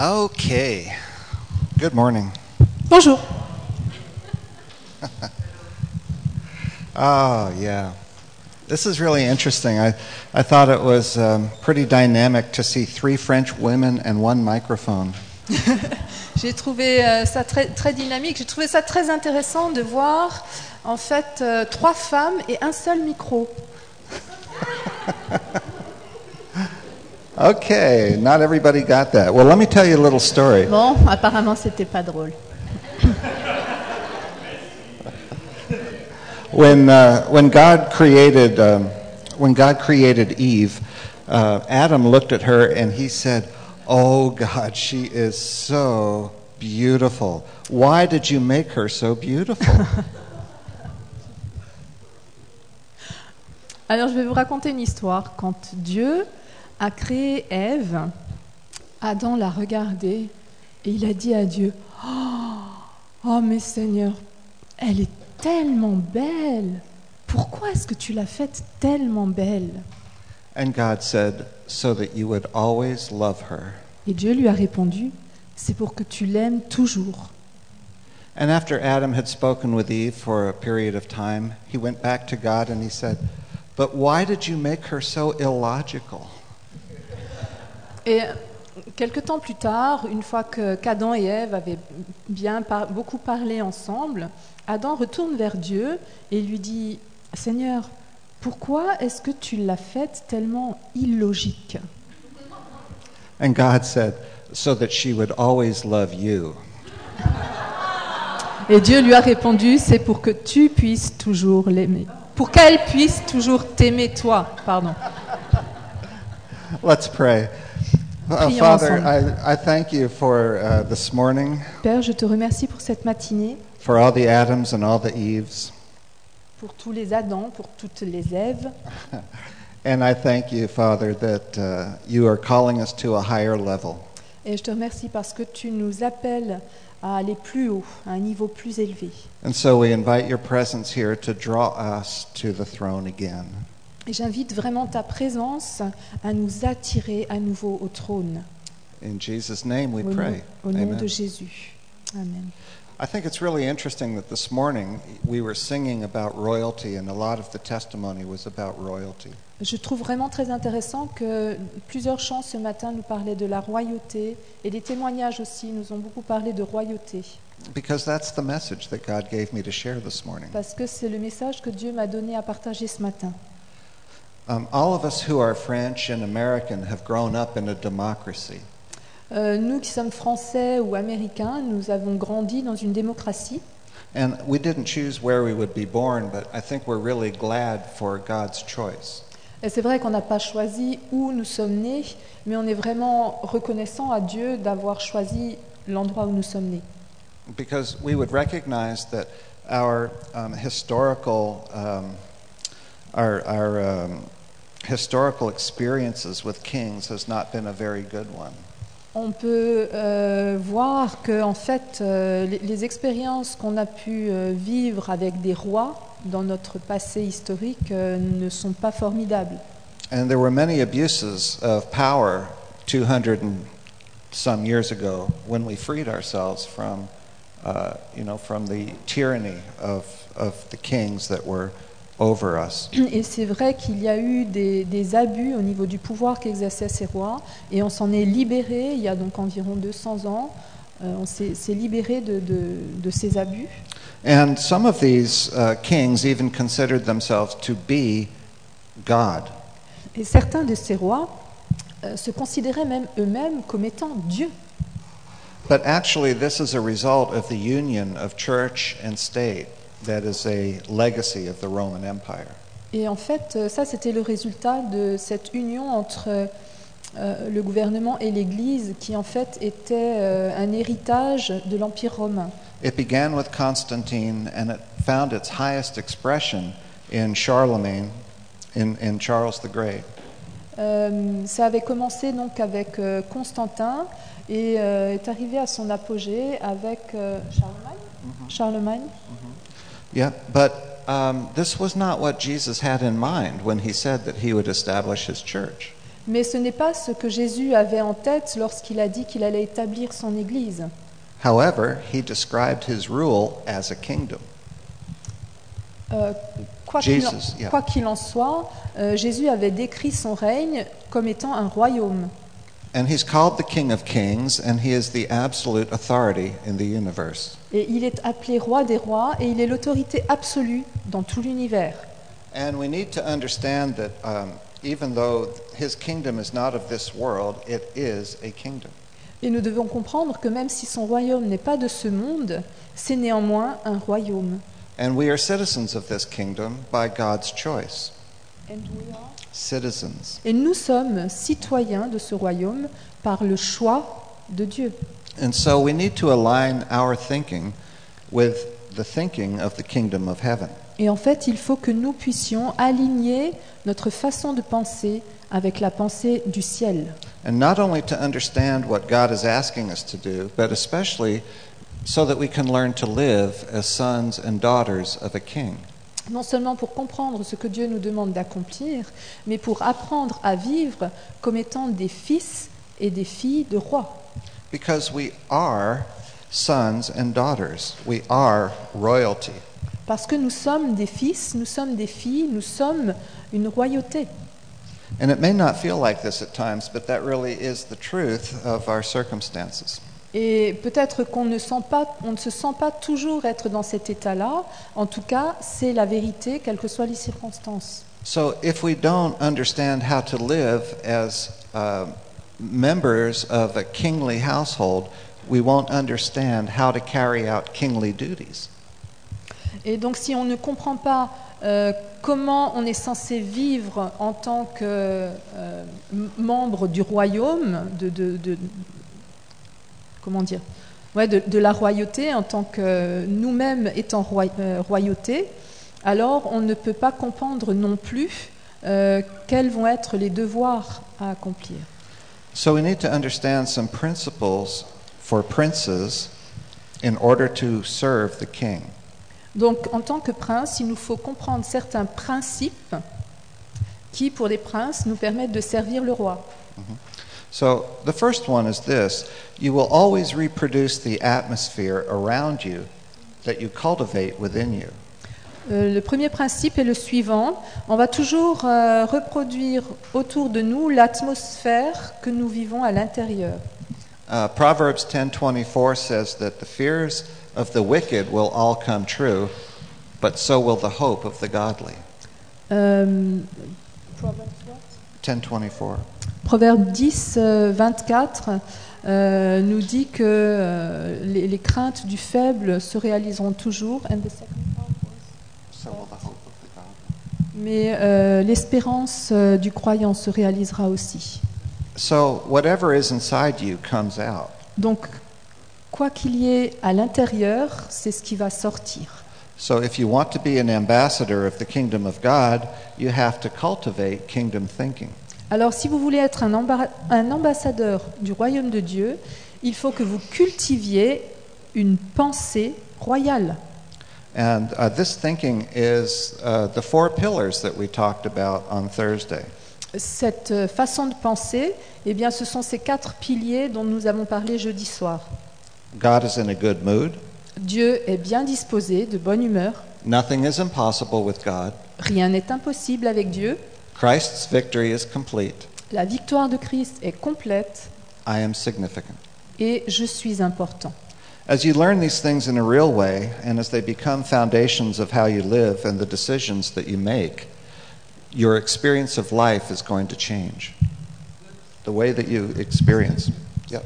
Okay. Good morning. Bonjour. Oh, yeah. This is really interesting. I, I thought it was um, pretty dynamic to see three French women and one microphone. J'ai trouvé euh, ça très, très dynamique. J'ai trouvé ça très intéressant de voir en fait euh, trois femmes et un seul micro. Okay, not everybody got that. Well, let me tell you a little story. Bon, apparemment c'était pas drôle. When, uh, when God created, um, when God created Eve, uh, Adam looked at her and he said, "Oh God, she is so beautiful. Why did you make her so beautiful?" Alors je vais vous raconter une histoire. Quand Dieu a créé Ève, Adam l'a regardée et il a dit à Dieu Oh, oh mais Seigneur, elle est tellement belle. Pourquoi est-ce que tu l'as faite tellement belle? And God said, "So that you would always love her." Et Dieu lui a répondu C'est pour que tu l'aimes toujours. And after Adam had spoken with Eve for a period of time, he went back to God and he said, But why did you make her so illogical? Et quelque temps plus tard, une fois que qu'Adam et Ève avaient bien par- beaucoup parlé ensemble, Adam retourne vers Dieu et lui dit Seigneur, pourquoi est-ce que tu l'as faite tellement illogique? And God said, So that she would always love you. Et Dieu lui a répondu C'est pour que tu puisses toujours l'aimer. Pour qu'elle puisse toujours t'aimer toi, pardon. Let's pray. Uh, Prions Father, ensemble. I, I thank you for uh, this morning, Père, je te remercie pour cette matinée, for all the Adams and all the Eves. pour tous les Adams, pour toutes les Èves. And I thank you, Father, that uh, you are calling us to a higher level. Et je te remercie parce que tu nous appelles à aller plus haut, à un niveau plus élevé. And so we invite your presence here to draw us to the throne again. Et j'invite vraiment ta présence à nous attirer à nouveau au trône. In Jesus' name we Au, nom, pray. au nom Amen. de Jésus. Amen. I think it's really interesting that this morning we were singing about royalty, and a lot of the testimony was about royalty. Je trouve vraiment très intéressant que plusieurs chants ce matin nous parlaient de la royauté et les témoignages aussi nous ont beaucoup parlé de royauté. Because that's the message that God gave me to share this morning. Parce que c'est le message que Dieu m'a donné à partager ce matin. Um, all of us who are French and American have grown up in a democracy. Euh, nous qui sommes français ou américains, nous avons grandi dans une démocratie. And we didn't choose where we would be born, but I think we're really glad for God's choice. Et c'est vrai qu'on n'a pas choisi où nous sommes nés, mais on est vraiment reconnaissant à Dieu d'avoir choisi l'endroit où nous sommes nés. Because we would recognize that our um, historical, um, our, our um, historical experiences with kings has not been a very good one. On peut euh, voir que en fait, euh, les, les expériences qu'on a pu euh, vivre avec des rois dans notre passé historique euh, ne sont pas formidables. And there were many abuses of power 200 and some years ago when we freed ourselves from, uh, you know, from the tyranny of, of the kings that were over us. Et c'est vrai qu'il y a eu des, des abus au niveau du pouvoir qu'exerçaient ces rois, et on s'en est libéré il y a donc environ 200 ans. Euh, on s'est libéré de, de- de ces abus. And some of these uh, kings even considered themselves to be God. Et certains de ces rois euh, se considéraient même eux-mêmes comme étant Dieu. But actually, this is a result of the union of church and state that is a legacy of the Roman Empire. Et en fait, euh, ça, c'était le résultat de cette union entre euh, le gouvernement et l'Église, qui en fait était euh, un héritage de l'Empire romain. It began with Constantine and it found its highest expression in Charlemagne, in, in Charles the Great. Euh, ça avait commencé donc avec euh, Constantin et euh, est arrivé à son apogée avec euh, Charlemagne. Charlemagne. Yeah, but um, this was not what Jesus had in mind when he said that he would establish his church. Mais ce n'est pas ce que Jésus avait en tête lorsqu'il a dit qu'il allait établir son Église. However, he described his rule as a kingdom. Euh, quoi qu'il en, Jesus, yeah. quoi qu'il en soit, euh, Jésus avait décrit son règne comme étant un royaume. And he's called the King of Kings, and he is the absolute authority in the universe. Et il est appelé roi des rois et il est l'autorité absolue dans tout l'univers. And we need to understand that um, even though his kingdom is not of this world, it is a kingdom. Et nous devons comprendre que même si son royaume n'est pas de ce monde, c'est néanmoins un royaume. And we are citizens of this kingdom by God's choice. Citizens. Et nous sommes citoyens de ce royaume par le choix de Dieu. And so we need to align our thinking with the thinking of the kingdom of heaven. Et en fait, il faut que nous puissions aligner notre façon de penser avec la pensée du ciel. And not only to understand what God is asking us to do, but especially so that we can learn to live as sons and daughters of a king. Non seulement pour comprendre ce que Dieu nous demande d'accomplir, mais pour apprendre à vivre comme étant des fils et des filles de rois. Because we are sons and daughters, we are royalty. Parce que nous sommes des fils, nous sommes des filles, nous sommes une royauté. And it may not feel like this at times, but that really is the truth of our circumstances. Et peut-être qu'on ne, sent pas- on ne se sent pas toujours être dans cet état-là. En tout cas, c'est la vérité, quelles que soient les circonstances. So if we don't understand how to live as uh, members of a kingly household, we won't understand how to carry out kingly duties. Et donc, si on ne comprend pas euh, comment on est censé vivre en tant que euh, membre du royaume, de, de- de- comment dire, ouais, de, de la royauté, en tant que nous-mêmes étant euh, royauté, alors on ne peut pas comprendre non plus euh, quels vont être les devoirs à accomplir. So we need to understand some principles for princes in order to serve the king. Donc, en tant que prince, il nous faut comprendre certains principes qui, pour les princes, nous permettent de servir le roi. So the first one is this you will always reproduce the atmosphere around you that you cultivate within you. Euh, le premier principe est le suivant. On va toujours euh, reproduire autour de nous l'atmosphère que nous vivons à l'intérieur. Uh, Proverbs 10:24 says that the fears of the wicked will all come true, but so will the hope of the godly. Euh, 10:24. Proverbe 10, euh, 24 euh, nous dit que euh, les, les craintes du faible se réaliseront toujours. And the second part was-. Mais euh, l'espérance euh, du croyant se réalisera aussi. So whatever is inside you comes out. Donc, quoi qu'il y ait à l'intérieur, c'est ce qui va sortir. So if you want to be an ambassador of the kingdom of God, you have to cultivate kingdom thinking. Alors, si vous voulez être un, un ambassadeur du royaume de Dieu, il faut que vous cultiviez une pensée royale. And uh, this thinking is uh, the four pillars that we talked about on Thursday. Cette euh, façon de penser, eh bien, ce sont ces quatre piliers dont nous avons parlé jeudi soir. God is in a good mood. Dieu est bien disposé, de bonne humeur. Nothing is impossible with God. Rien n'est impossible avec Dieu. Christ's victory is complete. La victoire de Christ est complète I am significant. et je suis important. As you learn these things in a real way, and as they become foundations of how you live and the decisions that you make, your experience of life is going to change. The way that you experience. Yep.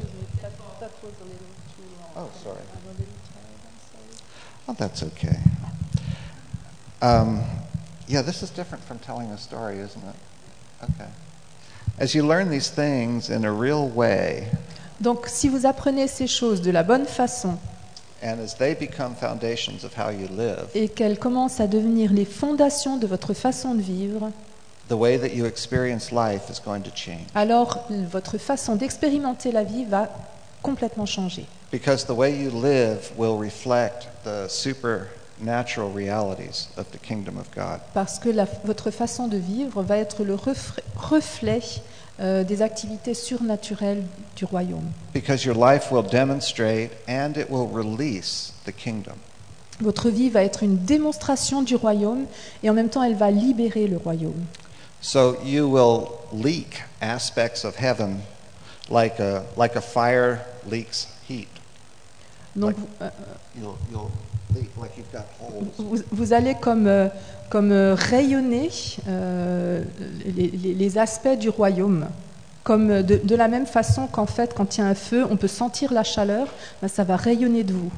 Oh, sorry. Oh, that's okay. Um, yeah, this is different from telling a story, isn't it? Okay. As you learn these things in a real way, Donc si vous apprenez ces choses de la bonne façon and as they become foundations of how you live, et qu'elles commencent à devenir les fondations de votre façon de vivre, the way that you experience life is going to change. alors votre façon d'expérimenter la vie va complètement changer. Because the way you live will reflect the supernatural realities of the kingdom of God. Parce que la- votre façon de vivre va être le reflet euh, des activités surnaturelles du royaume. Because your life will demonstrate and it will release the kingdom. Votre vie va être une démonstration du royaume et en même temps elle va libérer le royaume. So you will leak aspects of heaven like a, like a fire leaks heat. Donc vous- allez comme, euh, comme euh, rayonner euh, les, les- les aspects du royaume. Comme de, de la même façon qu'en fait, quand il y a un feu, on peut sentir la chaleur, ben, ça va rayonner de vous.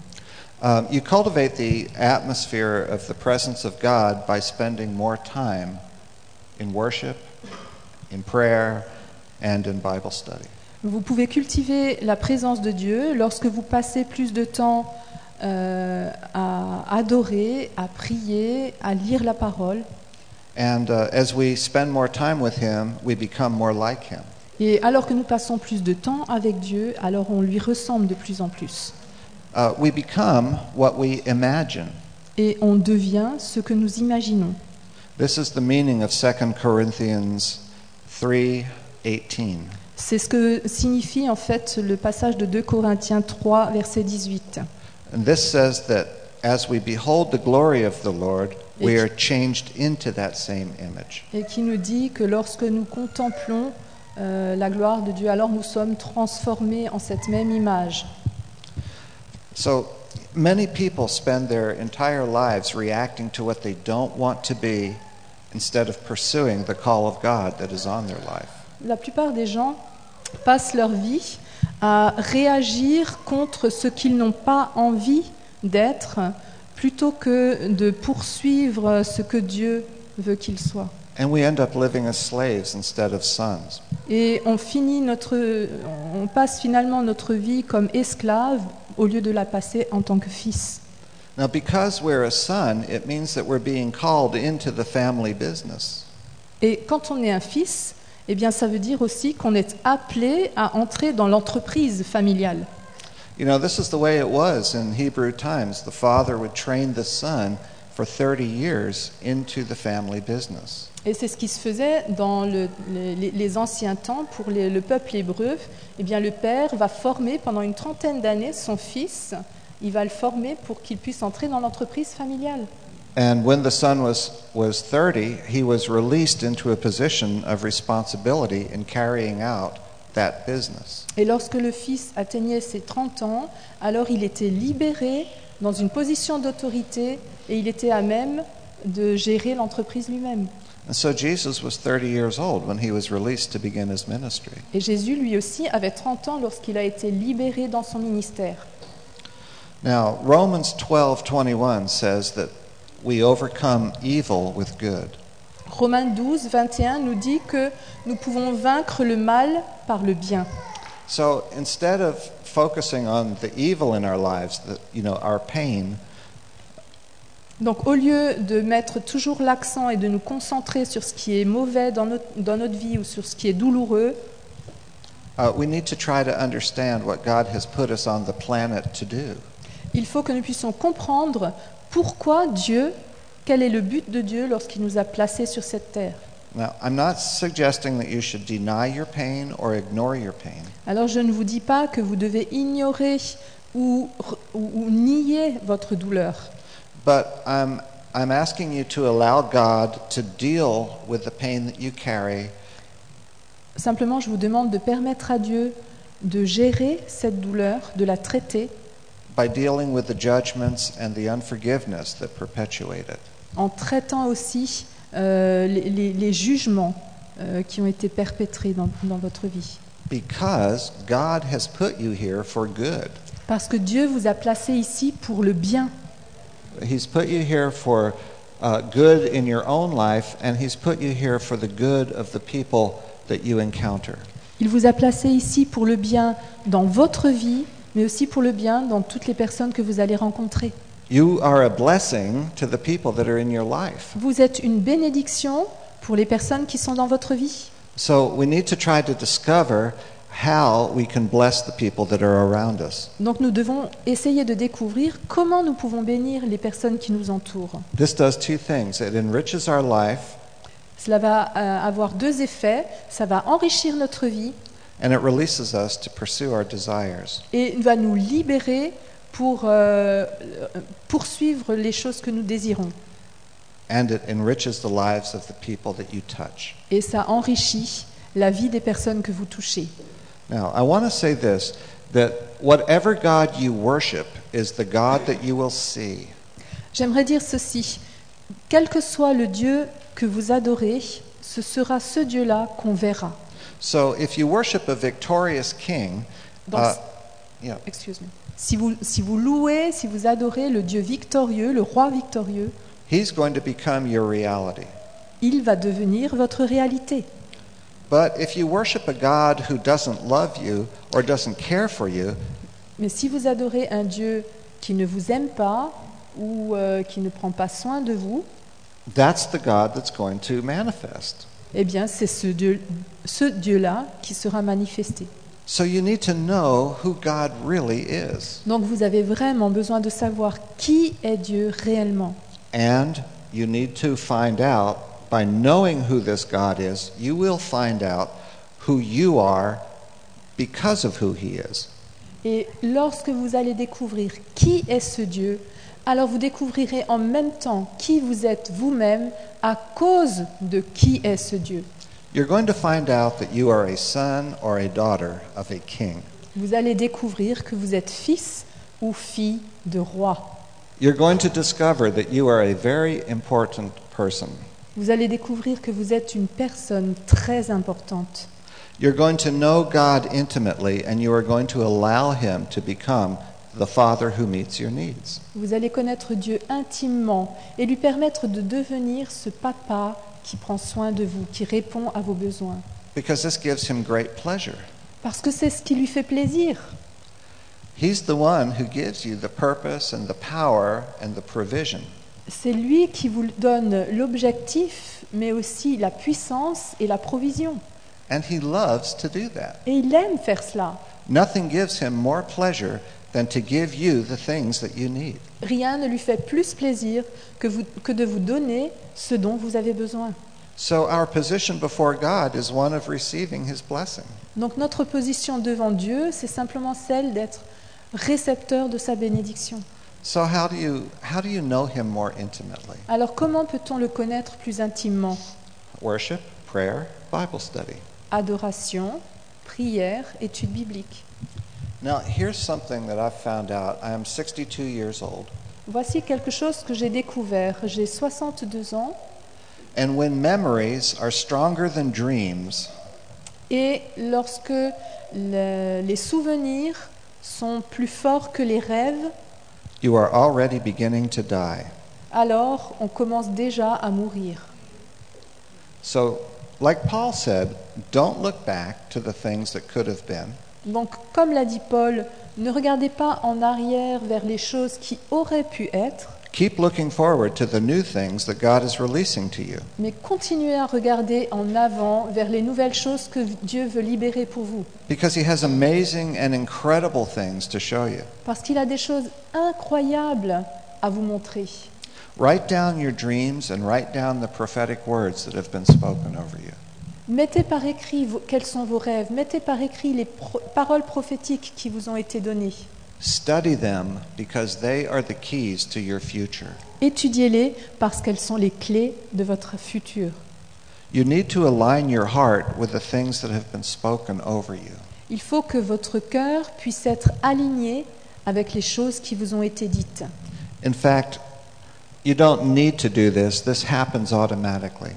Um, you cultivate the atmosphere of the presence of God by spending more time in worship, in prayer, and in Bible study. Vous pouvez cultiver la présence de Dieu lorsque vous passez plus de temps euh, à adorer, à prier, à lire la parole. And uh, as we spend more time with Him, we become more like Him. Et alors que nous passons plus de temps avec Dieu, alors on lui ressemble de plus en plus. Uh, we become what we imagine. Et on devient ce que nous imaginons. This is the meaning of 2 Corinthians 3:18. C'est ce que signifie en fait le passage de 2 Corinthiens 3, verset 18. And this says that as we behold the glory of the Lord, we Et- are changed into that same image. Et qui nous dit que lorsque nous contemplons euh, la gloire de Dieu, alors nous sommes transformés en cette même image. So many people spend their entire lives reacting to what they don't want to be instead of pursuing the call of God that is on their life. La plupart des gens passent leur vie à réagir contre ce qu'ils n'ont pas envie d'être plutôt que de poursuivre ce que Dieu veut qu'ils soient. And we end up living as slaves instead of sons. Et on finit notre, on passe finalement notre vie comme esclave au lieu de la passer en tant que fils. Now, because we're a son, it means that we're being called into the family business. Et quand on est un fils, eh bien ça veut dire aussi qu'on est appelé à entrer dans l'entreprise familiale. You know, this is the way it was in Hebrew times. The father would train the son for 30 years into the family business. Et c'est ce qui se faisait dans le- les, anciens temps pour les- le peuple hébreu. Eh bien, le père va former pendant une trentaine d'années son fils. Il va le former pour qu'il puisse entrer dans l'entreprise familiale. And when the son was, was 30, he was released into a position of responsibility in carrying out that business. Et lorsque le fils atteignait ses 30 ans, alors il était libéré dans une position d'autorité et il était à même de gérer l'entreprise lui-même. And so Jesus was 30 years old when he was released to begin his ministry. Et Jésus, lui aussi, avait 30 ans lorsqu'il a été libéré dans son ministère. Now, Romans 12:21 says that we overcome evil with good. Romains 12, 21 nous dit que nous pouvons vaincre le mal par le bien. So instead of focusing on the evil in our lives, the, you know, our pain, Donc au lieu de mettre toujours l'accent et de nous concentrer sur ce qui est mauvais dans notre, dans notre vie ou sur ce qui est douloureux, uh, we need to try to understand what God has put us on the planet to do. il faut que nous puissions comprendre pourquoi Dieu, quel est le but de Dieu lorsqu'il nous a placés sur cette terre? Now, I'm not suggesting that you should deny your pain or ignore your pain. Alors je ne vous dis pas que vous devez ignorer ou, ou- ou nier votre douleur, But I'm, I'm asking you to allow God to deal with the pain that you carry simplement je vous demande de permettre à Dieu de gérer cette douleur, de la traiter by dealing with the judgments and the unforgiveness that perpetuate it. en traitant aussi euh, les, les- les jugements euh, qui ont été perpétrés dans, dans votre vie. Because God has put you here for good. Parce que Dieu vous a placé ici pour le bien. He's put you here for uh, good in your own life, and He's put you here for the good of the people that you encounter. Il vous a placé ici pour le bien dans votre vie, mais aussi pour le bien dans toutes les personnes que vous allez rencontrer. You are a blessing to the people that are in your life. Vous êtes une bénédiction pour les personnes qui sont dans votre vie. So we need to try to discover how we can bless the people that are around us. Donc nous devons essayer de découvrir comment nous pouvons bénir les personnes qui nous entourent. This does two things it enriches our life, Cela va euh, avoir deux effets. Ça va enrichir notre vie and it releases us to pursue our desires. et va nous libérer pour euh, poursuivre les choses que nous désirons. And it enriches the lives of the people that you touch. Et ça enrichit la vie des personnes que vous touchez. Now, I want to say this that whatever God you worship is the God that you will see. J'aimerais dire ceci. Quel que soit le Dieu que vous adorez, ce sera ce Dieu-là qu'on verra. So if you worship a victorious king, uh, yeah, Excuse me. Si vous, si vous louez, si vous adorez le Dieu victorieux, le roi victorieux, he's going to become your reality. il va devenir votre réalité. But if you worship a God who doesn't love you or doesn't care for you, Mais si vous adorez un Dieu qui ne vous aime pas ou euh, qui ne prend pas soin de vous, that's the God that's going to manifest. eh bien c'est ce Dieu, ce Dieu-là qui sera manifesté. So you need to know who God really is. Donc vous avez vraiment besoin de savoir qui est Dieu réellement. And you need to find out, by knowing who this God is, you will find out who you are because of who He is. Et lorsque vous allez découvrir qui est ce Dieu, alors vous découvrirez en même temps qui vous êtes vous-même à cause de qui est ce Dieu. You're going to find out that you are a son or a daughter of a king. Vous allez découvrir que vous êtes fils ou fille de roi. You're going to discover that you are a very important person. Vous allez découvrir que vous êtes une personne très importante. You're going to know God intimately, and you are going to allow Him to become the Father who meets your needs. Vous allez connaître Dieu intimement et lui permettre de devenir ce papa qui prend soin de vous, qui répond à vos besoins. Because this gives Him great pleasure. Parce que c'est ce qui lui fait plaisir. He's the one who gives you the purpose and the power and the provision. C'est lui qui vous donne l'objectif, mais aussi la puissance et la provision. And He loves to do that. Et il aime faire cela. Nothing gives Him more pleasure than to give you the things that you need. Rien ne lui fait plus plaisir que, vous- que de vous donner ce dont vous avez besoin. So our position before God is one of receiving His blessing. Donc notre position devant Dieu, c'est simplement celle d'être récepteur de sa bénédiction. So how do you how do you know Him more intimately? Alors comment peut-on le connaître plus intimement? Worship, prayer, Bible study. Adoration, prière, étude biblique. Now, here's something that I've found out. I am 62 years old, Voici quelque chose que j'ai découvert. J'ai 62 ans and when memories are stronger than dreams, et lorsque le- les souvenirs sont plus forts que les rêves, you are already beginning to die. alors on commence déjà à mourir. So, like Paul said, don't look back to the things that could have been. Donc, comme l'a dit Paul, ne regardez pas en arrière vers les choses qui auraient pu être, Keep looking forward to the new things that God is releasing to you. mais continuez à regarder en avant vers les nouvelles choses que Dieu veut libérer pour vous. Because He has amazing and incredible things to show you. Parce qu'il a des choses incroyables à vous montrer. Write down your dreams and write down the prophetic words that have been spoken over you. Mettez par écrit vos- quels sont vos rêves, mettez par écrit les pro- paroles prophétiques qui vous ont été données. Étudiez-les parce qu'elles sont les clés de votre futur. You need to align your heart with the things that have been spoken over you. Il faut que votre cœur puisse être aligné avec les choses qui vous ont été dites. In fact, you don't need to do this, this happens automatically.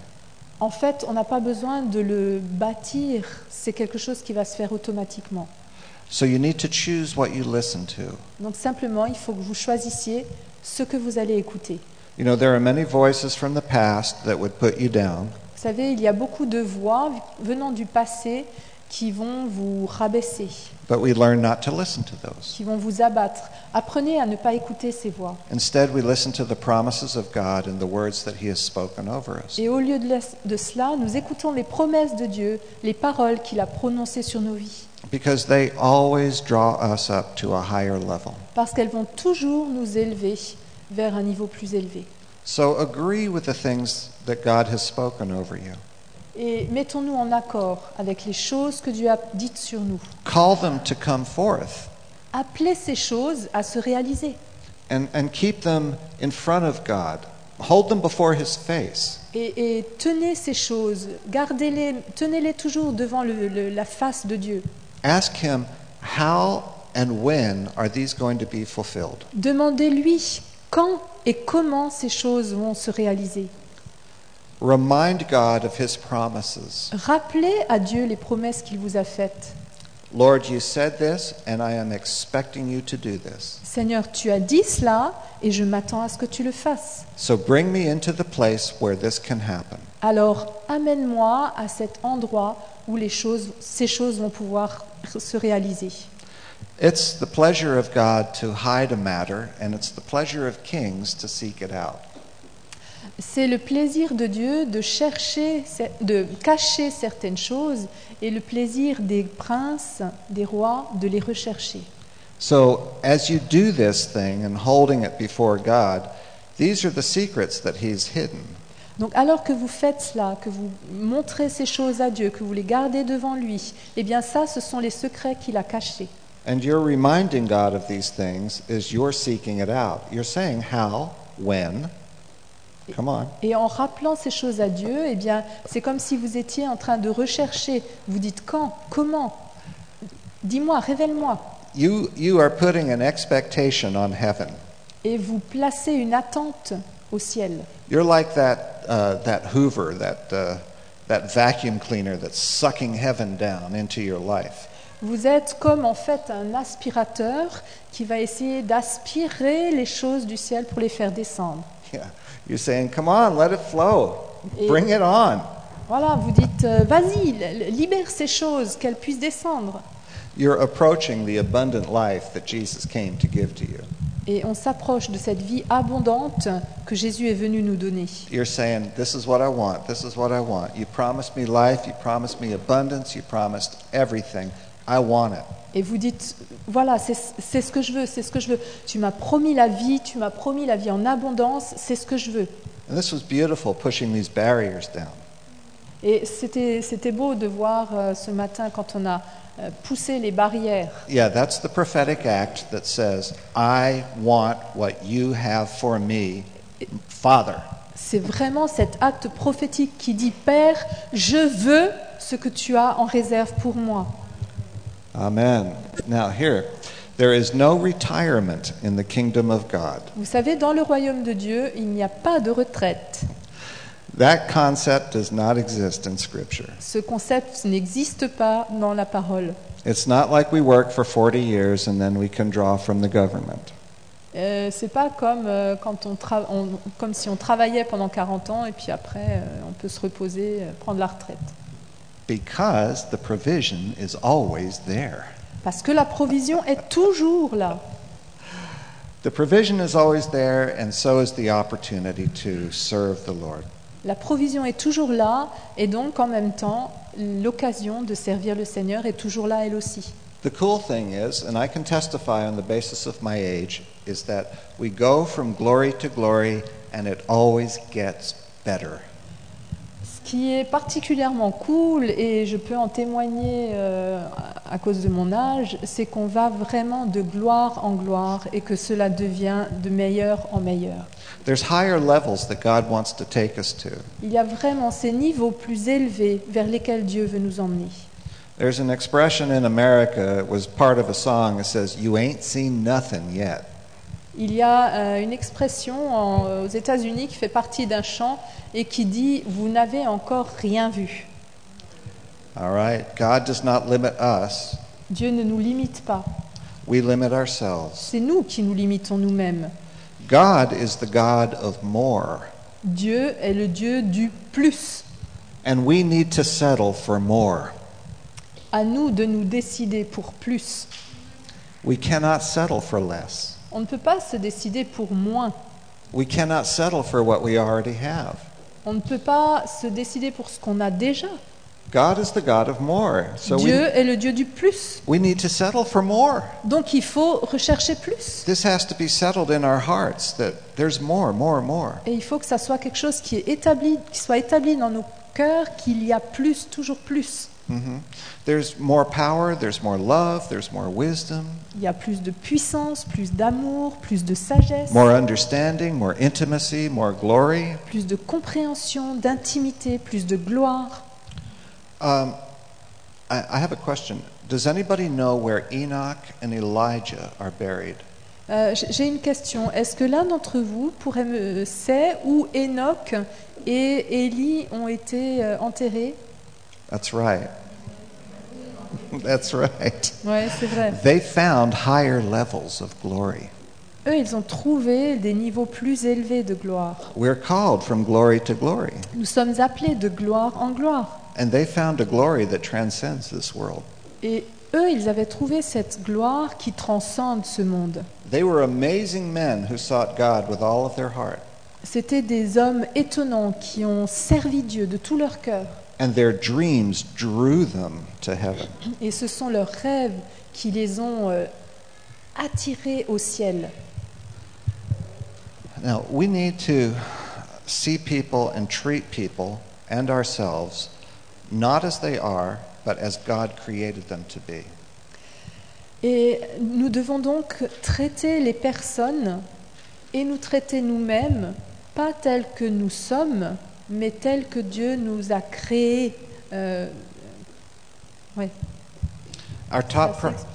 En fait, on n'a pas besoin de le bâtir, c'est quelque chose qui va se faire automatiquement. So you need to choose what you listen to. Donc simplement, il faut que vous choisissiez ce que vous allez écouter. You know, there are many voices from the past that would put you down, Vous savez, il y a beaucoup de voix venant du passé qui vont vous rabaisser, but we learn not to listen to those. qui vont vous abattre. Apprenez à ne pas écouter ces voix. Instead, we listen to the promises of God and the words that He has spoken over us. Et au lieu de, la- de cela, nous écoutons les promesses de Dieu, les paroles qu'il a prononcées sur nos vies, Because they always draw us up to a higher level. parce qu'elles vont toujours nous élever vers un niveau plus élevé. So agree with the things that God has spoken over you. Et mettons-nous en accord avec les choses que Dieu a dites sur nous. Call them to come forth Appelez ces choses à se réaliser. and, and keep them in front of God. Hold them before His face. Et, et tenez ces choses, gardez-les, tenez-les toujours devant le- le- la face de Dieu. Ask Him, how and when are these going to be fulfilled? Demandez-lui quand et comment ces choses vont se réaliser. Remind God of His promises. Rappelez à Dieu les promesses qu'il vous a faites. Lord, you said this, and I am expecting you to do this. Seigneur, tu as dit cela et je m'attends à ce que tu le fasses. So bring me into the place where this can happen. Alors amène-moi à cet endroit où les choses, ces choses vont pouvoir se réaliser. It's the pleasure of God to hide a matter, and it's the pleasure of kings to seek it out. C'est le plaisir de Dieu de chercher, de cacher certaines choses et le plaisir des princes, des rois, de les rechercher. So, as you do this thing and holding it before God, these are the secrets that He's hidden. Donc alors que vous faites cela, que vous montrez ces choses à Dieu, que vous les gardez devant lui, eh bien ça, ce sont les secrets qu'il a cachés. And your reminding God of these things is you're seeking it out. You're saying how, when. Come on. Et en rappelant ces choses à Dieu, eh bien c'est comme si vous étiez en train de rechercher. Vous dites quand, comment, dis-moi, révèle-moi. You, you are putting an expectation on heaven. Et vous placez une attente au ciel. You're like that, uh, that Hoover, that, uh, that vacuum cleaner that's sucking heaven down into your life. Vous êtes comme en fait un aspirateur qui va essayer d'aspirer les choses du ciel pour les faire descendre. Yeah. You're saying, come on, let it flow. Et- Bring it on. Voilà, vous dites, euh, vas-y, li- libère ces choses, qu'elles puissent descendre. You're approaching the abundant life that Jesus came to give to you. Et on s'approche de cette vie abondante que Jésus est venu nous donner. You're saying, This is what I want. This is what I want. You promised me life. You promised me abundance. You promised everything. I want it. Et vous dites, voilà, c'est ce que je veux, c'est ce que je veux. Tu m'as promis la vie, tu m'as promis la vie en abondance, c'est ce que je veux. And this was beautiful, pushing these barriers down. Et c'était c'était beau de voir euh, ce matin quand on a euh, poussé les barrières. Yeah, that's the prophetic act that says, I want what you have for me, Father. C'est vraiment cet acte prophétique qui dit, Père, je veux ce que tu as en réserve pour moi. Amen. Now, here, there is no retirement in the kingdom of God. Vous savez, dans le royaume de Dieu, il n'y a pas de retraite. That concept does not exist in Scripture. Ce concept n'existe pas dans la parole. It's not like we work for 40 years and then we can draw from the government. Euh, c'est pas comme, euh, quand on on- comme si on travaillait pendant 40 ans et puis après euh, on peut se reposer, euh, prendre la retraite. Because the provision is always there. Parce que la provision est toujours là. The provision is always there, and so is the opportunity to serve the Lord. La provision est toujours là et donc en même temps l'occasion de servir le Seigneur est toujours là elle aussi. The cool thing is, and I can testify on the basis of my age, is that we go from glory to glory, and it always gets better. Ce qui est particulièrement cool, et je peux en témoigner euh, à cause de mon âge, c'est qu'on va vraiment de gloire en gloire et que cela devient de meilleur en meilleur. There's higher levels that God wants to take us to. Il y a vraiment ces niveaux plus élevés vers lesquels Dieu veut nous emmener. There's an expression in America, it was part of a song, that says, You ain't seen nothing yet. Il y a euh, une expression en- aux États-Unis qui fait partie d'un chant et qui dit Vous n'avez encore rien vu. All right? God does not limit us, Dieu ne nous limite pas. we limit ourselves. C'est nous qui nous limitons nous-mêmes. God is the God of more, Dieu est le Dieu du plus. and we need to settle for more. À nous de nous décider pour plus. We cannot settle for less. On ne peut pas se décider pour moins. We cannot settle for what we already have. On ne peut pas se décider pour ce qu'on a déjà. God is the God of more. So Dieu we, est le Dieu du plus. we need to settle for more. Donc il faut rechercher plus. This has to be settled in our hearts that there's more, more, more. Et il faut que ça soit quelque chose qui est établi, qui soit établi dans nos cœurs qu'il y a plus, toujours plus. Hmm There's more power, there's more love, there's more wisdom, Il y a plus de puissance, plus d'amour, plus de sagesse, more understanding, more intimacy, more glory. plus de compréhension, d'intimité, plus de gloire. Um, I, I have a question. Does anybody know where Enoch and Elijah are buried? Euh, J'ai une question. Est-ce que l'un d'entre vous pourrait me sait où Enoch et Élie ont été euh, enterrés? That's right. That's right. Ouais, c'est vrai. They found higher levels of glory. Eux, ils ont trouvé des niveaux plus élevés de gloire. We're called from glory to glory. Nous sommes appelés de gloire en gloire. And they found a glory that transcends this world. Et eux, ils avaient trouvé cette gloire qui transcende ce monde. They were amazing men who sought God with all of their heart. C'étaient des hommes étonnants qui ont servi Dieu de tout leur cœur. And their dreams drew them to heaven. Et ce sont leurs rêves qui les ont euh, attirés au ciel. Now, we need to see people and treat people and ourselves not as they are, but as God created them to be. Et nous devons donc traiter les personnes et nous traiter nous-mêmes, pas tels que nous sommes, mais tels que Dieu nous a créés. Euh, ouais, Our top explicite.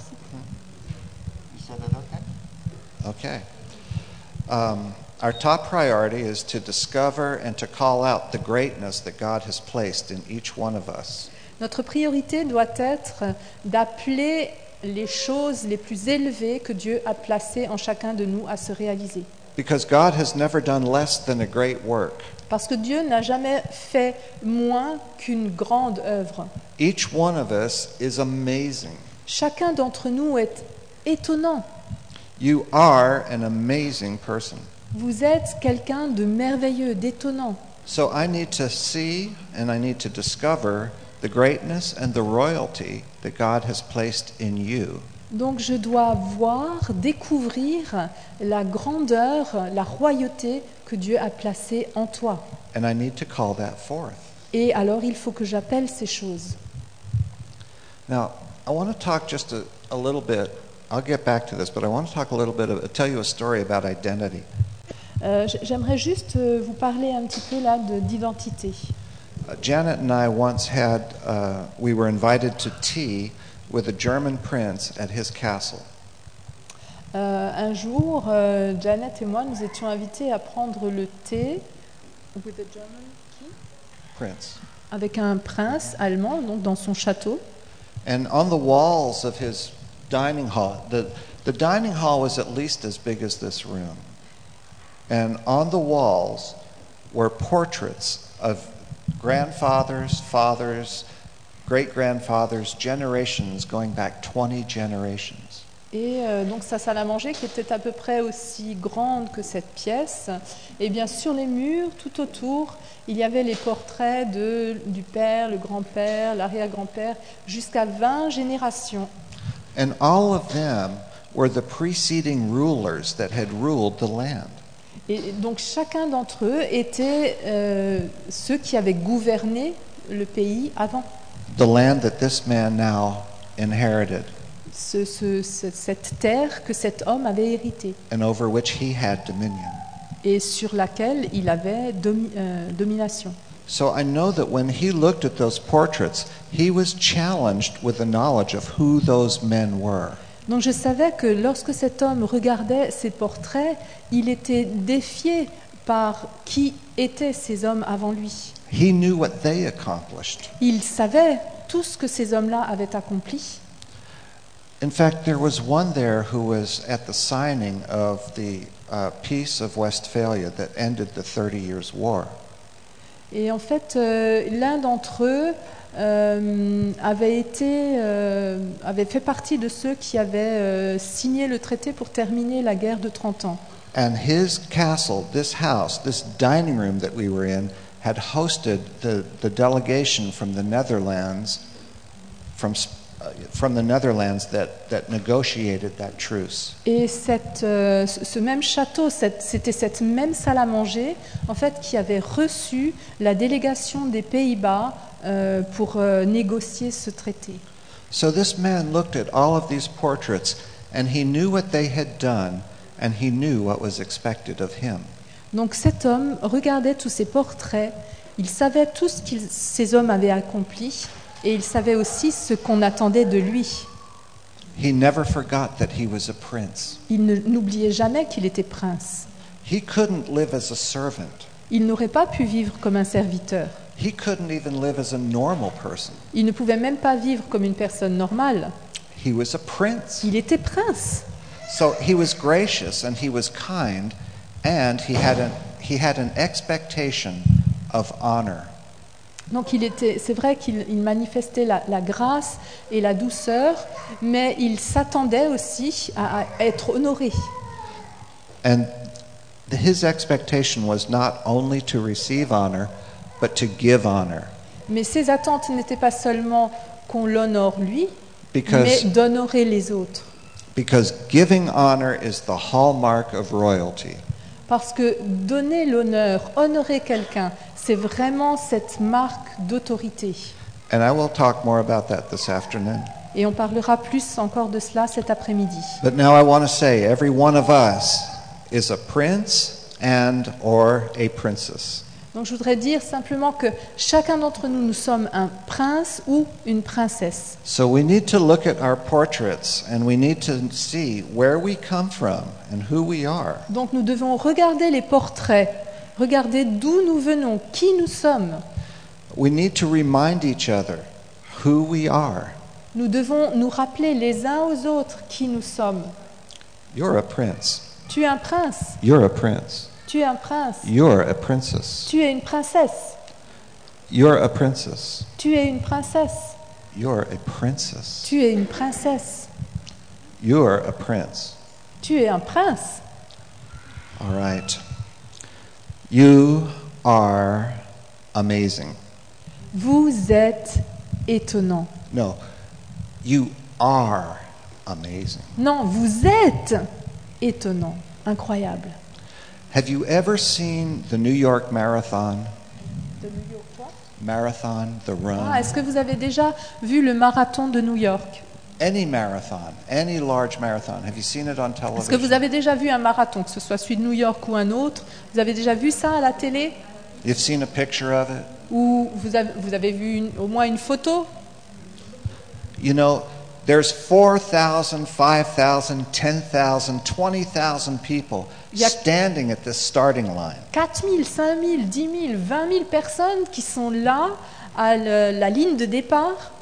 You said that okay? Okay. Um, our top priority is to discover and to call out the greatness that God has placed in each one of us. Notre priorité doit être d'appeler les choses les plus élevées que Dieu a placées en chacun de nous à se réaliser. Because God has never done less than a great work. Parce que Dieu n'a jamais fait moins qu'une grande œuvre. Each one of us is amazing. Chacun d'entre nous est étonnant. You are an amazing person. Vous êtes quelqu'un de merveilleux, d'étonnant. So I need to see and I need to discover the greatness and the royalty that God has placed in you. Donc je dois voir, découvrir la grandeur, la royauté que Dieu a placée en toi. And I need to call that forth. Et alors il faut que j'appelle ces choses. Now, I want to talk just a, a little bit. I'll get back to this, but I want to talk a little bit, of, tell you a story about identity. Euh, J'aimerais juste euh, vous parler un petit peu là de- d'identité. Uh, Janet and I once had, uh, we were invited to tea with a German prince at his castle. Euh, un jour, euh, Janet et moi, nous étions invités à prendre le thé with a German king Prince. avec un prince allemand, donc dans son château. And on the walls of his dining hall, the, the dining hall was at least as big as this room. And on the walls were portraits of grandfathers, fathers, great grandfathers, generations going back 20 generations. Et euh, donc sa salle à manger, qui était à peu près aussi grande que cette pièce, et bien sur les murs, tout autour, il y avait les portraits de, du père, le grand-père, l'arrière-grand-père, jusqu'à 20 générations. And all of them were the preceding rulers that had ruled the land. Et donc chacun d'entre eux était euh, ceux qui avaient gouverné le pays avant. The land that this man now inherited Ce- ce- ce- cette terre que cet homme avait héritée and over which he had dominion. et sur laquelle il avait domi- euh, domination. So I know that when he looked at those portraits, he was challenged with the knowledge of who those men were. Donc je savais que lorsque cet homme regardait ces portraits, il était défié par qui étaient ces hommes avant lui. He knew what they accomplished. Il savait tout ce que ces hommes-là avaient accompli. In fact, there was one there who was at the signing of the uh, Peace of Westphalia that ended the Thirty Years' War. Et en fait, euh, l'un d'entre eux euh, avait, été, euh, avait fait partie de ceux qui avaient signé le traité pour terminer la guerre de 30 ans. And his castle, this house, this dining room that we were in, had hosted the, the delegation from the Netherlands, from, uh, from the Netherlands that, that negotiated that truce. Et cette, euh, ce même château, cette- c'était cette même salle à manger, en fait, qui avait reçu la délégation des Pays-Bas euh, pour euh, négocier ce traité. So this man looked at all of these portraits and he knew what they had done and he knew what was expected of him. Donc cet homme regardait tous ces portraits, il savait tout ce que ces hommes avaient accompli et il savait aussi ce qu'on attendait de lui. He never forgot that he was a prince. Il ne- n'oubliait jamais qu'il était prince. He couldn't live as a servant. Il n'aurait pas pu vivre comme un serviteur. He couldn't even live as a normal person. Il ne pouvait même pas vivre comme une personne normale. He was a prince. Il était prince. So he was gracious and he was kind and he had an, he had an expectation of honor. Donc il était, c'est vrai qu'il il manifestait la, la grâce et la douceur, mais il s'attendait aussi à, à être honoré. And his expectation was not only to receive honor, but to give honor. Mais ses attentes n'étaient pas seulement qu'on l'honore lui, mais d'honorer les autres. Because giving honor is the hallmark of royalty. Parce que donner l'honneur, honorer quelqu'un, c'est vraiment cette marque d'autorité. And I will talk more about that this afternoon. Et on parlera plus encore de cela cet après-midi. But now I want to say every one of us is a prince and or a princess. Donc je voudrais dire simplement que chacun d'entre nous, nous sommes un prince ou une princesse. So we need to look at our portraits and we need to see where we come from and who we are. Donc nous devons regarder les portraits, regarder d'où nous venons, qui nous sommes. We need to remind each other who we are. Nous devons nous rappeler les uns aux autres qui nous sommes. You're a prince. Tu es un prince, You're a prince. Tu es un prince, You're a princess. tu es une princesse, You're a princess. tu es une princesse, You're a princess. tu es une princesse, You're a prince. tu es un prince. All right. You are amazing. Vous êtes étonnant. No, you are amazing. Non, vous êtes étonnant, incroyable. Have you ever seen the New York Marathon? Marathon, the run? Ah, Est-ce que vous avez déjà vu le marathon de New York? Any marathon, any large marathon. Have you seen it on Est-ce que vous television? avez déjà vu un marathon, que ce soit celui de New York ou un autre? Vous avez déjà vu ça à la télé? You've seen a picture of it? Ou vous avez, vous avez vu une- au moins une photo? You know, there's 4,000, 5,000, 10,000, 20,000 people Il y a- standing at this starting line. 4 000, 5 000, 10 000, 20 000 personnes qui sont là à le- la ligne de départ.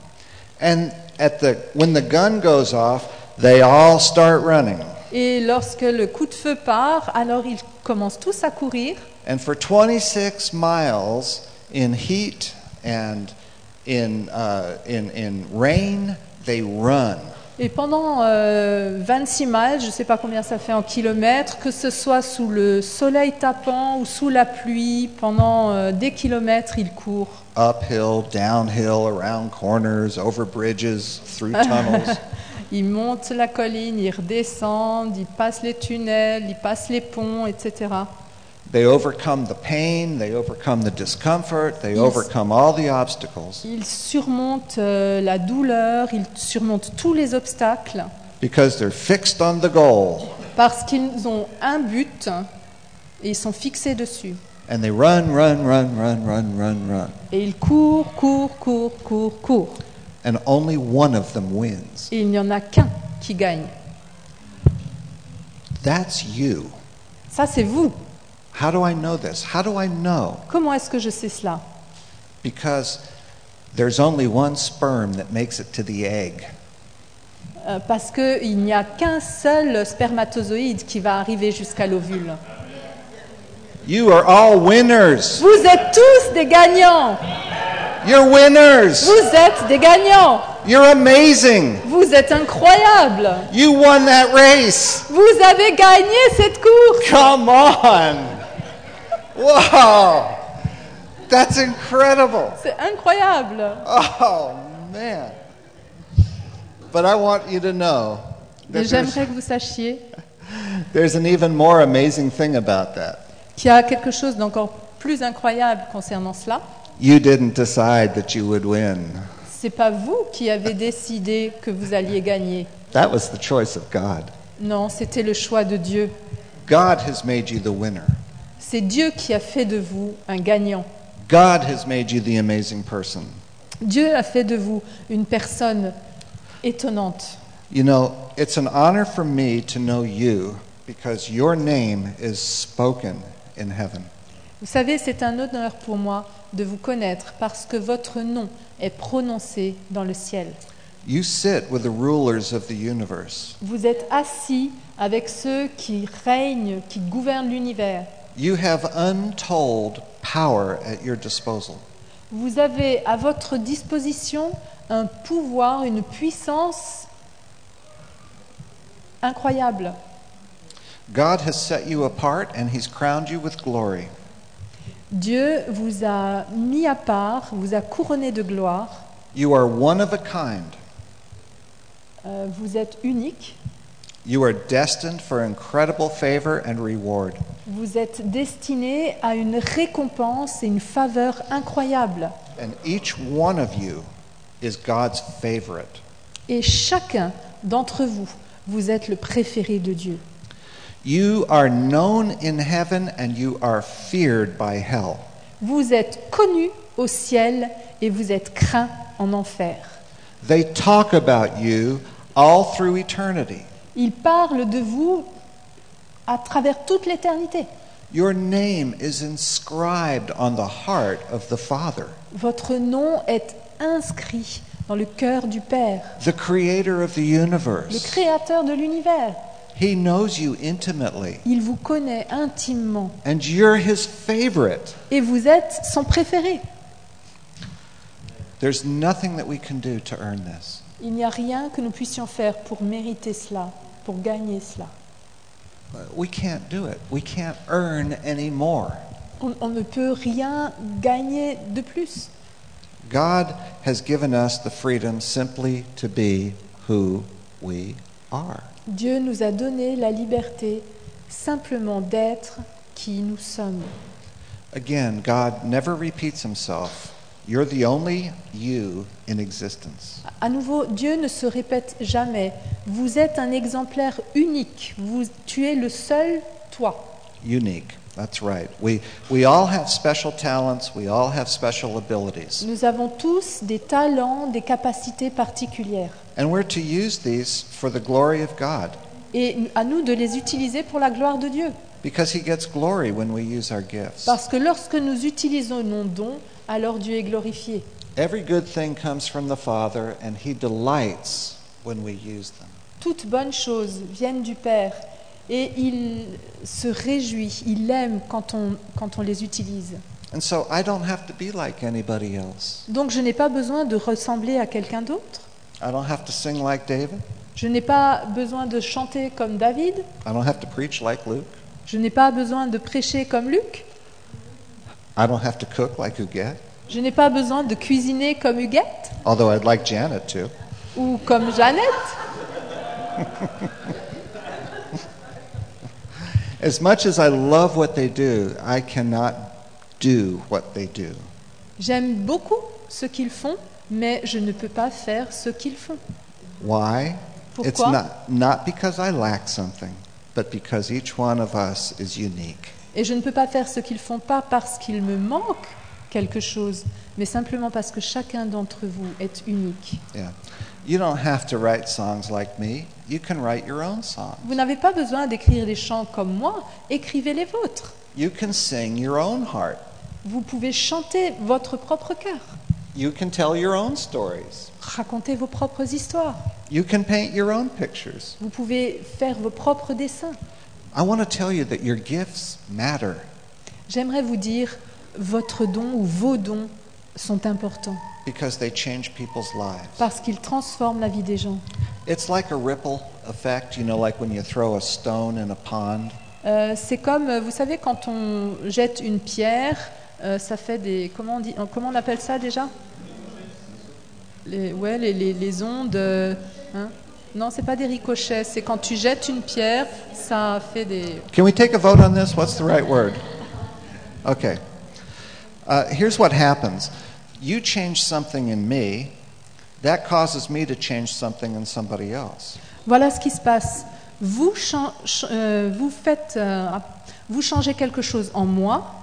And at the when the gun goes off, they all start running. Et lorsque le coup de feu part, alors ils commencent tous à courir. And for 26 miles in heat and in, uh, in, in rain, they run. Et pendant euh, 26 miles, je ne sais pas combien ça fait en kilomètres, que ce soit sous le soleil tapant ou sous la pluie, pendant euh, des kilomètres, ils courent. Uphill, downhill, around corners, over bridges, through tunnels. Ils montent la colline, ils redescendent, ils passent les tunnels, ils passent les ponts, etc. They overcome the pain, they overcome the discomfort, they Yes. overcome all the obstacles Ils surmontent euh, la douleur, ils surmontent tous les obstacles because they're fixed on the goal. parce qu'ils ont un but et ils sont fixés dessus. And they run, run, run, run, run, run, run. Et ils courent, courent, courent, courent, courent. And only one of them wins. Et il n'y en a qu'un qui gagne. That's you. Ça, c'est vous. How do I know this? How do I know? Comment est-ce que je sais cela? Because there's only one sperm that makes it to the egg. Euh, Parce qu'il n'y a qu'un seul spermatozoïde qui va arriver jusqu'à l'ovule. You are all winners. Vous êtes tous des gagnants. You're winners. Vous êtes des gagnants. You're amazing. Vous êtes incroyables. You won that race. Vous avez gagné cette course. Come on. Wow. That's incredible. C'est incroyable. Oh, man. But I want you to know Mais j'aimerais que vous sachiez there's an even more amazing thing about that. qu'il y a quelque chose d'encore plus incroyable concernant cela. You didn't decide that you would win. C'est pas vous qui avez décidé que vous alliez gagner. That was the choice of God. Non, c'était le choix de Dieu. God has made you the winner. C'est Dieu qui a fait de vous un gagnant. God has made you the amazing person. Dieu a fait de vous une personne étonnante. You know, it's an honor for me to know you because your name is spoken in heaven. Vous savez, c'est un honneur pour moi de vous connaître parce que votre nom est prononcé dans le ciel. You sit with the rulers of the universe. Vous êtes assis avec ceux qui règnent, qui gouvernent l'univers. You have untold power at your disposal. Vous avez à votre disposition un pouvoir, une puissance incroyable. God has set you apart and He's crowned you with glory. Dieu vous a mis à part, vous a couronné de gloire. You are one of a kind. Euh, vous êtes unique. You are destined for incredible favor and reward. Vous êtes destiné à une récompense et une faveur incroyable. And each one of you is God's favorite. Et chacun d'entre vous, vous êtes le préféré de Dieu. You are known in heaven and you are feared by hell. Vous êtes connu au ciel et vous êtes craint en enfer. They talk about you all through eternity. Il parle de vous à travers toute l'éternité. Your name is inscribed on the heart of the Father, Votre nom est inscrit dans le cœur du Père, the creator of the le universe. créateur de l'univers. He knows you intimately, Il vous connaît intimement and you're his favorite. et vous êtes son préféré. There's nothing that we can do to earn this. Il n'y a rien que nous puissions faire pour mériter cela, pour gagner cela. We can't do it. We can't earn any more. On, on ne peut rien gagner de plus. God has given us the freedom simply to be who we are. Dieu nous a donné la liberté simplement d'être qui nous sommes. Again, God never repeats himself. You're the only you in existence. À nouveau, Dieu ne se répète jamais. Vous êtes un exemplaire unique. Vous, tu es le seul toi. Unique. That's right. We, we all have special talents, we all have special abilities. Nous avons tous des talents, des capacités particulières. And we're to use these for the glory of God Et à nous de les utiliser pour la gloire de Dieu. because He gets glory when we use our gifts. Parce que lorsque nous utilisons nos dons, alors Dieu est glorifié. Every good thing comes from the Father, and He delights when we use them. Toutes bonnes choses viennent du Père et il se réjouit, il aime quand on, quand on les utilise. And so I don't have to be like anybody else. Donc je n'ai pas besoin de ressembler à quelqu'un d'autre. I don't have to sing like David. Je n'ai pas besoin de chanter comme David. I don't have to preach like Luke. Je n'ai pas besoin de prêcher comme Luc. I don't have to cook like Huguette, Je n'ai pas besoin de cuisiner comme Huguette although I'd like Janet to. ou comme Jeannette. As much as I love what they do, I cannot do what they do. J'aime beaucoup ce qu'ils font, mais je ne peux pas faire ce qu'ils font. Why? Pourquoi? It's not, not because I lack something, but because each one of us is unique. Et je ne peux pas faire ce qu'ils font pas parce qu'il me manque quelque chose, mais simplement parce que chacun d'entre vous est unique. Yeah. You don't have to write songs like me. You can write your own songs. Vous n'avez pas besoin d'écrire des chants comme moi, écrivez les vôtres. You can sing your own heart. Vous pouvez chanter votre propre cœur, You can tell your own stories. raconter vos propres histoires. You can paint your own pictures. Vous pouvez faire vos propres dessins. I want to tell you that your gifts matter. J'aimerais vous dire, votre don ou vos dons sont importants because they change people's lives. parce qu'ils transforment la vie des gens. It's like a ripple effect, you know, like when you throw a stone in a pond. Euh, c'est comme, euh, vous savez, quand on jette une pierre euh, ça fait des. Comment on, dit, comment on appelle ça déjà? Les, Ouais, les, les, les ondes. euh, hein? Non, c'est pas des ricochets, c'est quand tu jettes une pierre, ça fait des. Can we take a vote on this? What's the right word? Okay. Uh, here's what happens you change something in me, that causes me to change something in somebody else. Voilà ce qui se passe. Vous, euh, vous, faites, euh, vous changez quelque chose en moi,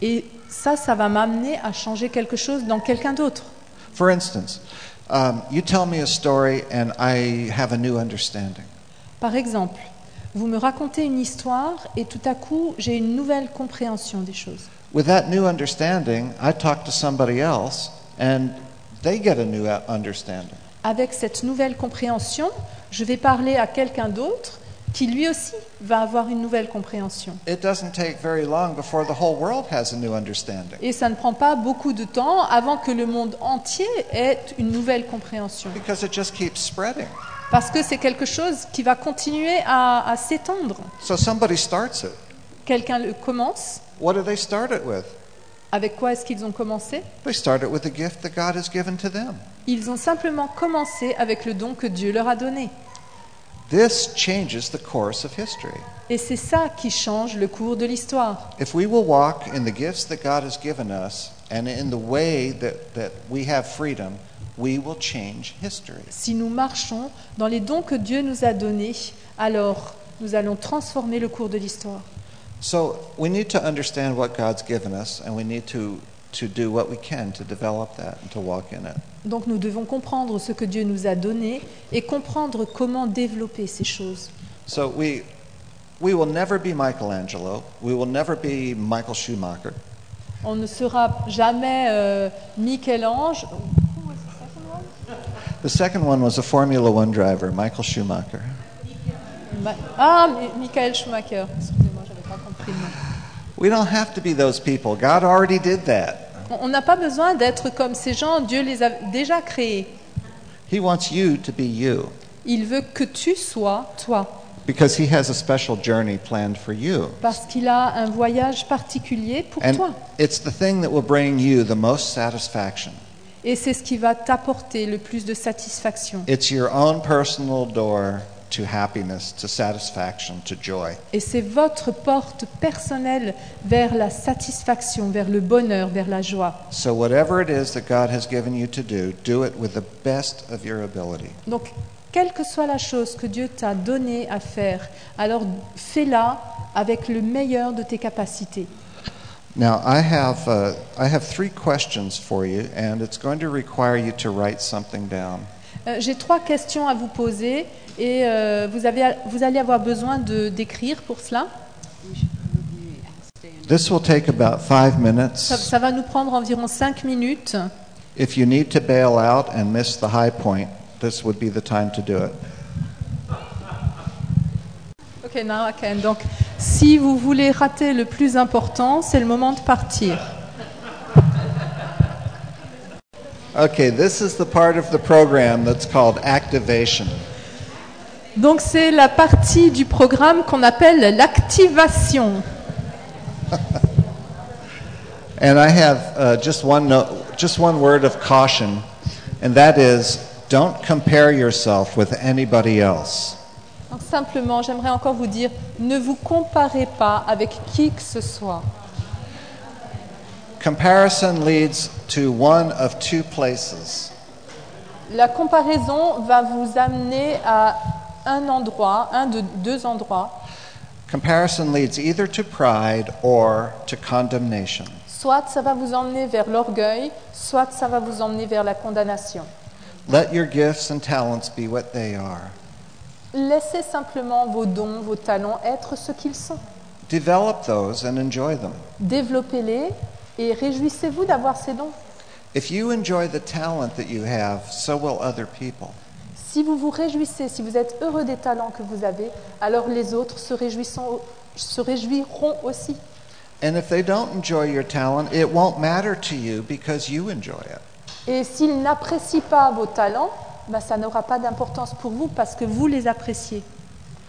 et ça, ça va m'amener à changer quelque chose dans quelqu'un d'autre. For instance, um, you tell me a story and I have a new understanding. Par exemple, vous me racontez une histoire et tout à coup, j'ai une nouvelle compréhension des choses. With that new understanding, I talk to somebody else and they get a new understanding. Avec cette nouvelle compréhension, je vais parler à quelqu'un d'autre qui lui aussi va avoir une nouvelle compréhension. It doesn't take very long before the whole world has a new understanding Et ça ne prend pas beaucoup de temps avant que le monde entier ait une nouvelle compréhension. because it just keeps spreading. Parce que c'est quelque chose qui va continuer à, à s'étendre. So somebody starts it. Quelqu'un le commence. What do they start it with? Avec quoi est-ce qu'ils ont commencé? They start it with the gift that God has given to them. Ils ont simplement commencé avec le don que Dieu leur a donné. This changes the course of history. Et c'est ça qui change le cours de l'histoire. If we will walk in the gifts that God has given us and in the way that, that we have freedom, we will change history. Si nous marchons dans les dons que Dieu nous a donnés, alors nous allons transformer le cours de l'histoire. So we need to understand what God's given us and we need to, to do what we can to develop that and to walk in it. Donc nous devons comprendre ce que Dieu nous a donné et comprendre comment développer ces choses. So we, we will never be Michelangelo. We will never be Michael Schumacher. On ne sera jamais euh, Michel-Ange. The second one was a Formula One driver, Michael Schumacher. Ma- Ah, Michael Schumacher. Excusez-moi, j'avais pas compris. We don't have to be those people. God already did that. On- n'a pas besoin d'être comme ces gens, Dieu les a déjà créés. He wants you to be you Il veut que tu sois toi, because He has a special journey planned for you. parce qu'il a un voyage particulier pour And toi. it's the thing that will bring you the most satisfaction. Et c'est ce qui va t'apporter le plus de satisfaction. It's your own personal door to happiness, to satisfaction, to joy. Et c'est votre porte personnelle vers la satisfaction, vers le bonheur, vers la joie. So, whatever it is that God has given you to do, do it with the best of your ability. Donc, quelle que soit la chose que Dieu t'a donnée à faire, alors fais-la avec le meilleur de tes capacités. Now, I have, uh, I have three questions for you, and it's going to require you to write something down. Euh, J'ai trois questions à vous poser et euh, vous, avez, vous allez avoir besoin de d'écrire pour cela. This will take about five Ça, minutes. ça va nous prendre environ cinq minutes. If you need to bail out and miss the high point, this would be the time to do it. Ok, now I can. Donc, si vous voulez rater le plus important, c'est le moment de partir. Okay, this is the part of the program that's called activation. Donc, c'est la partie du programme qu'on appelle l'activation. And I have uh, just one no, just one word of caution, and that is don't compare yourself with anybody else. Donc, simplement, j'aimerais encore vous dire, ne vous comparez pas avec qui que ce soit. Comparison leads to one of two places. La comparaison va vous amener à un endroit, un de deux endroits. Comparison leads either to pride or to condemnation. Soit ça va vous emmener vers l'orgueil, soit ça va vous emmener vers la condamnation. Let your gifts and talents be what they are. Laissez simplement vos dons, vos talents être ce qu'ils sont. Develop those and enjoy them. Développez-les et réjouissez-vous d'avoir ces dons. If you enjoy the talent that you have, so will other people. Si vous vous réjouissez, si vous êtes heureux des talents que vous avez, alors les autres se, réjouiront aussi. And if they don't enjoy your talent, it won't matter to you because you enjoy it. Et s'ils n'apprécient pas vos talents, ben, ça n'aura pas d'importance pour vous parce que vous les appréciez.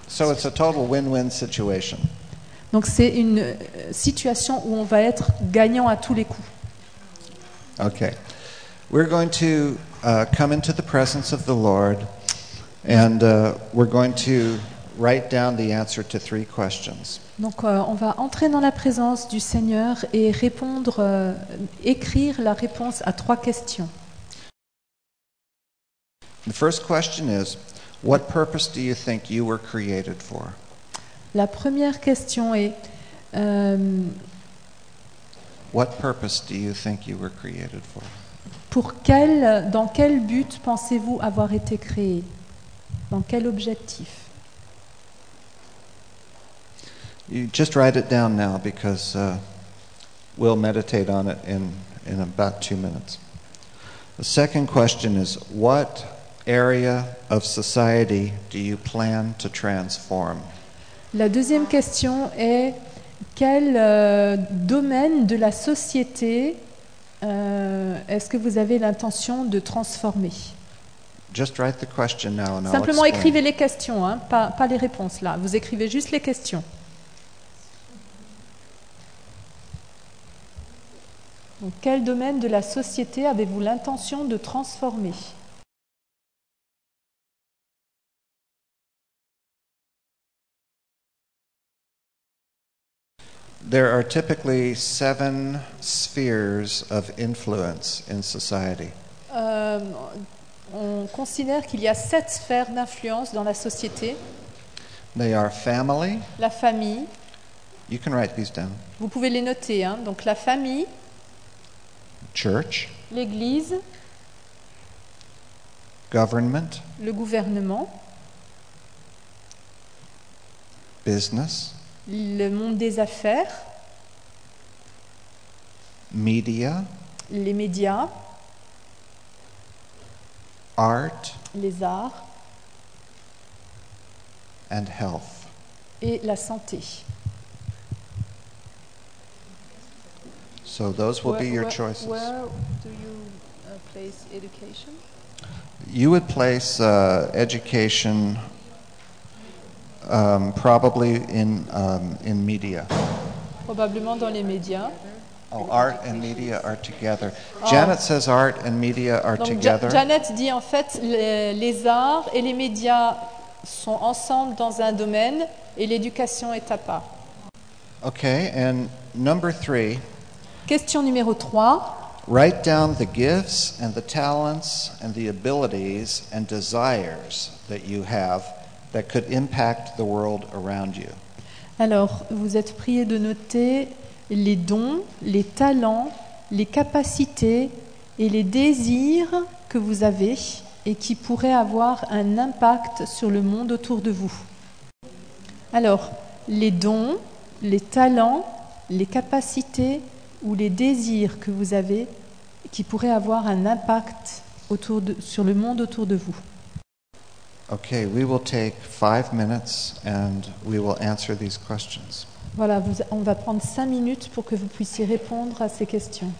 So it's a total win win situation. Donc c'est une euh, situation où on va être gagnant à tous les coups. Okay. We're going to uh, come into the presence of the Lord, and uh, we're going to write down the answer to three questions. Donc euh, on va entrer dans la présence du Seigneur et répondre, euh, écrire la réponse à trois questions. The first question is What purpose do you think you were created for? La première question est euh, What purpose do you think you were created for? pour quel, dans quel but pensez-vous avoir été créé? Dans quel objectif You just write it down now because uh, we'll meditate on it in, in about two minutes. The second question is What area of society do you plan to transform? La deuxième question est quel euh, domaine de la société euh, est-ce que vous avez l'intention de transformer? Just write the question now and I'll Simplement explain. écrivez les questions, hein, pas, pas les réponses là. Vous écrivez juste les questions. Donc, quel domaine de la société avez-vous l'intention de transformer? There are typically seven spheres of influence in society. Euh, On considère qu'il y a sept sphères d'influence dans la société. They are family. La famille, You can write these down. vous pouvez les noter. hein. Donc la famille, Church, l'Église, government, le gouvernement, business, le monde des affaires, media, les médias, art, les arts and health. et la santé. So those will be your choices. Where do you uh, place education? You would place uh, education um, probably in, um, in media. Probablement dans les médias. Oh, art and media are together. Janet says art and media are Donc Ja- together. Janet dit en fait les, les arts et les médias sont ensemble dans un domaine et l'éducation est à part. Okay, and number three, Question numéro 3. write down the gifts and the talents and the abilities and desires that you have that could impact the world around you. Alors, vous êtes prié de noter les dons, les talents, les capacités et les désirs que vous avez et qui pourraient avoir un impact sur le monde autour de vous. Alors, les dons, les talents, les capacités ou les désirs que vous avez qui pourraient avoir un impact autour de- sur le monde autour de vous. Okay, we will take five minutes and we will answer these questions. Voilà, on va prendre cinq minutes pour que vous puissiez répondre à ces questions.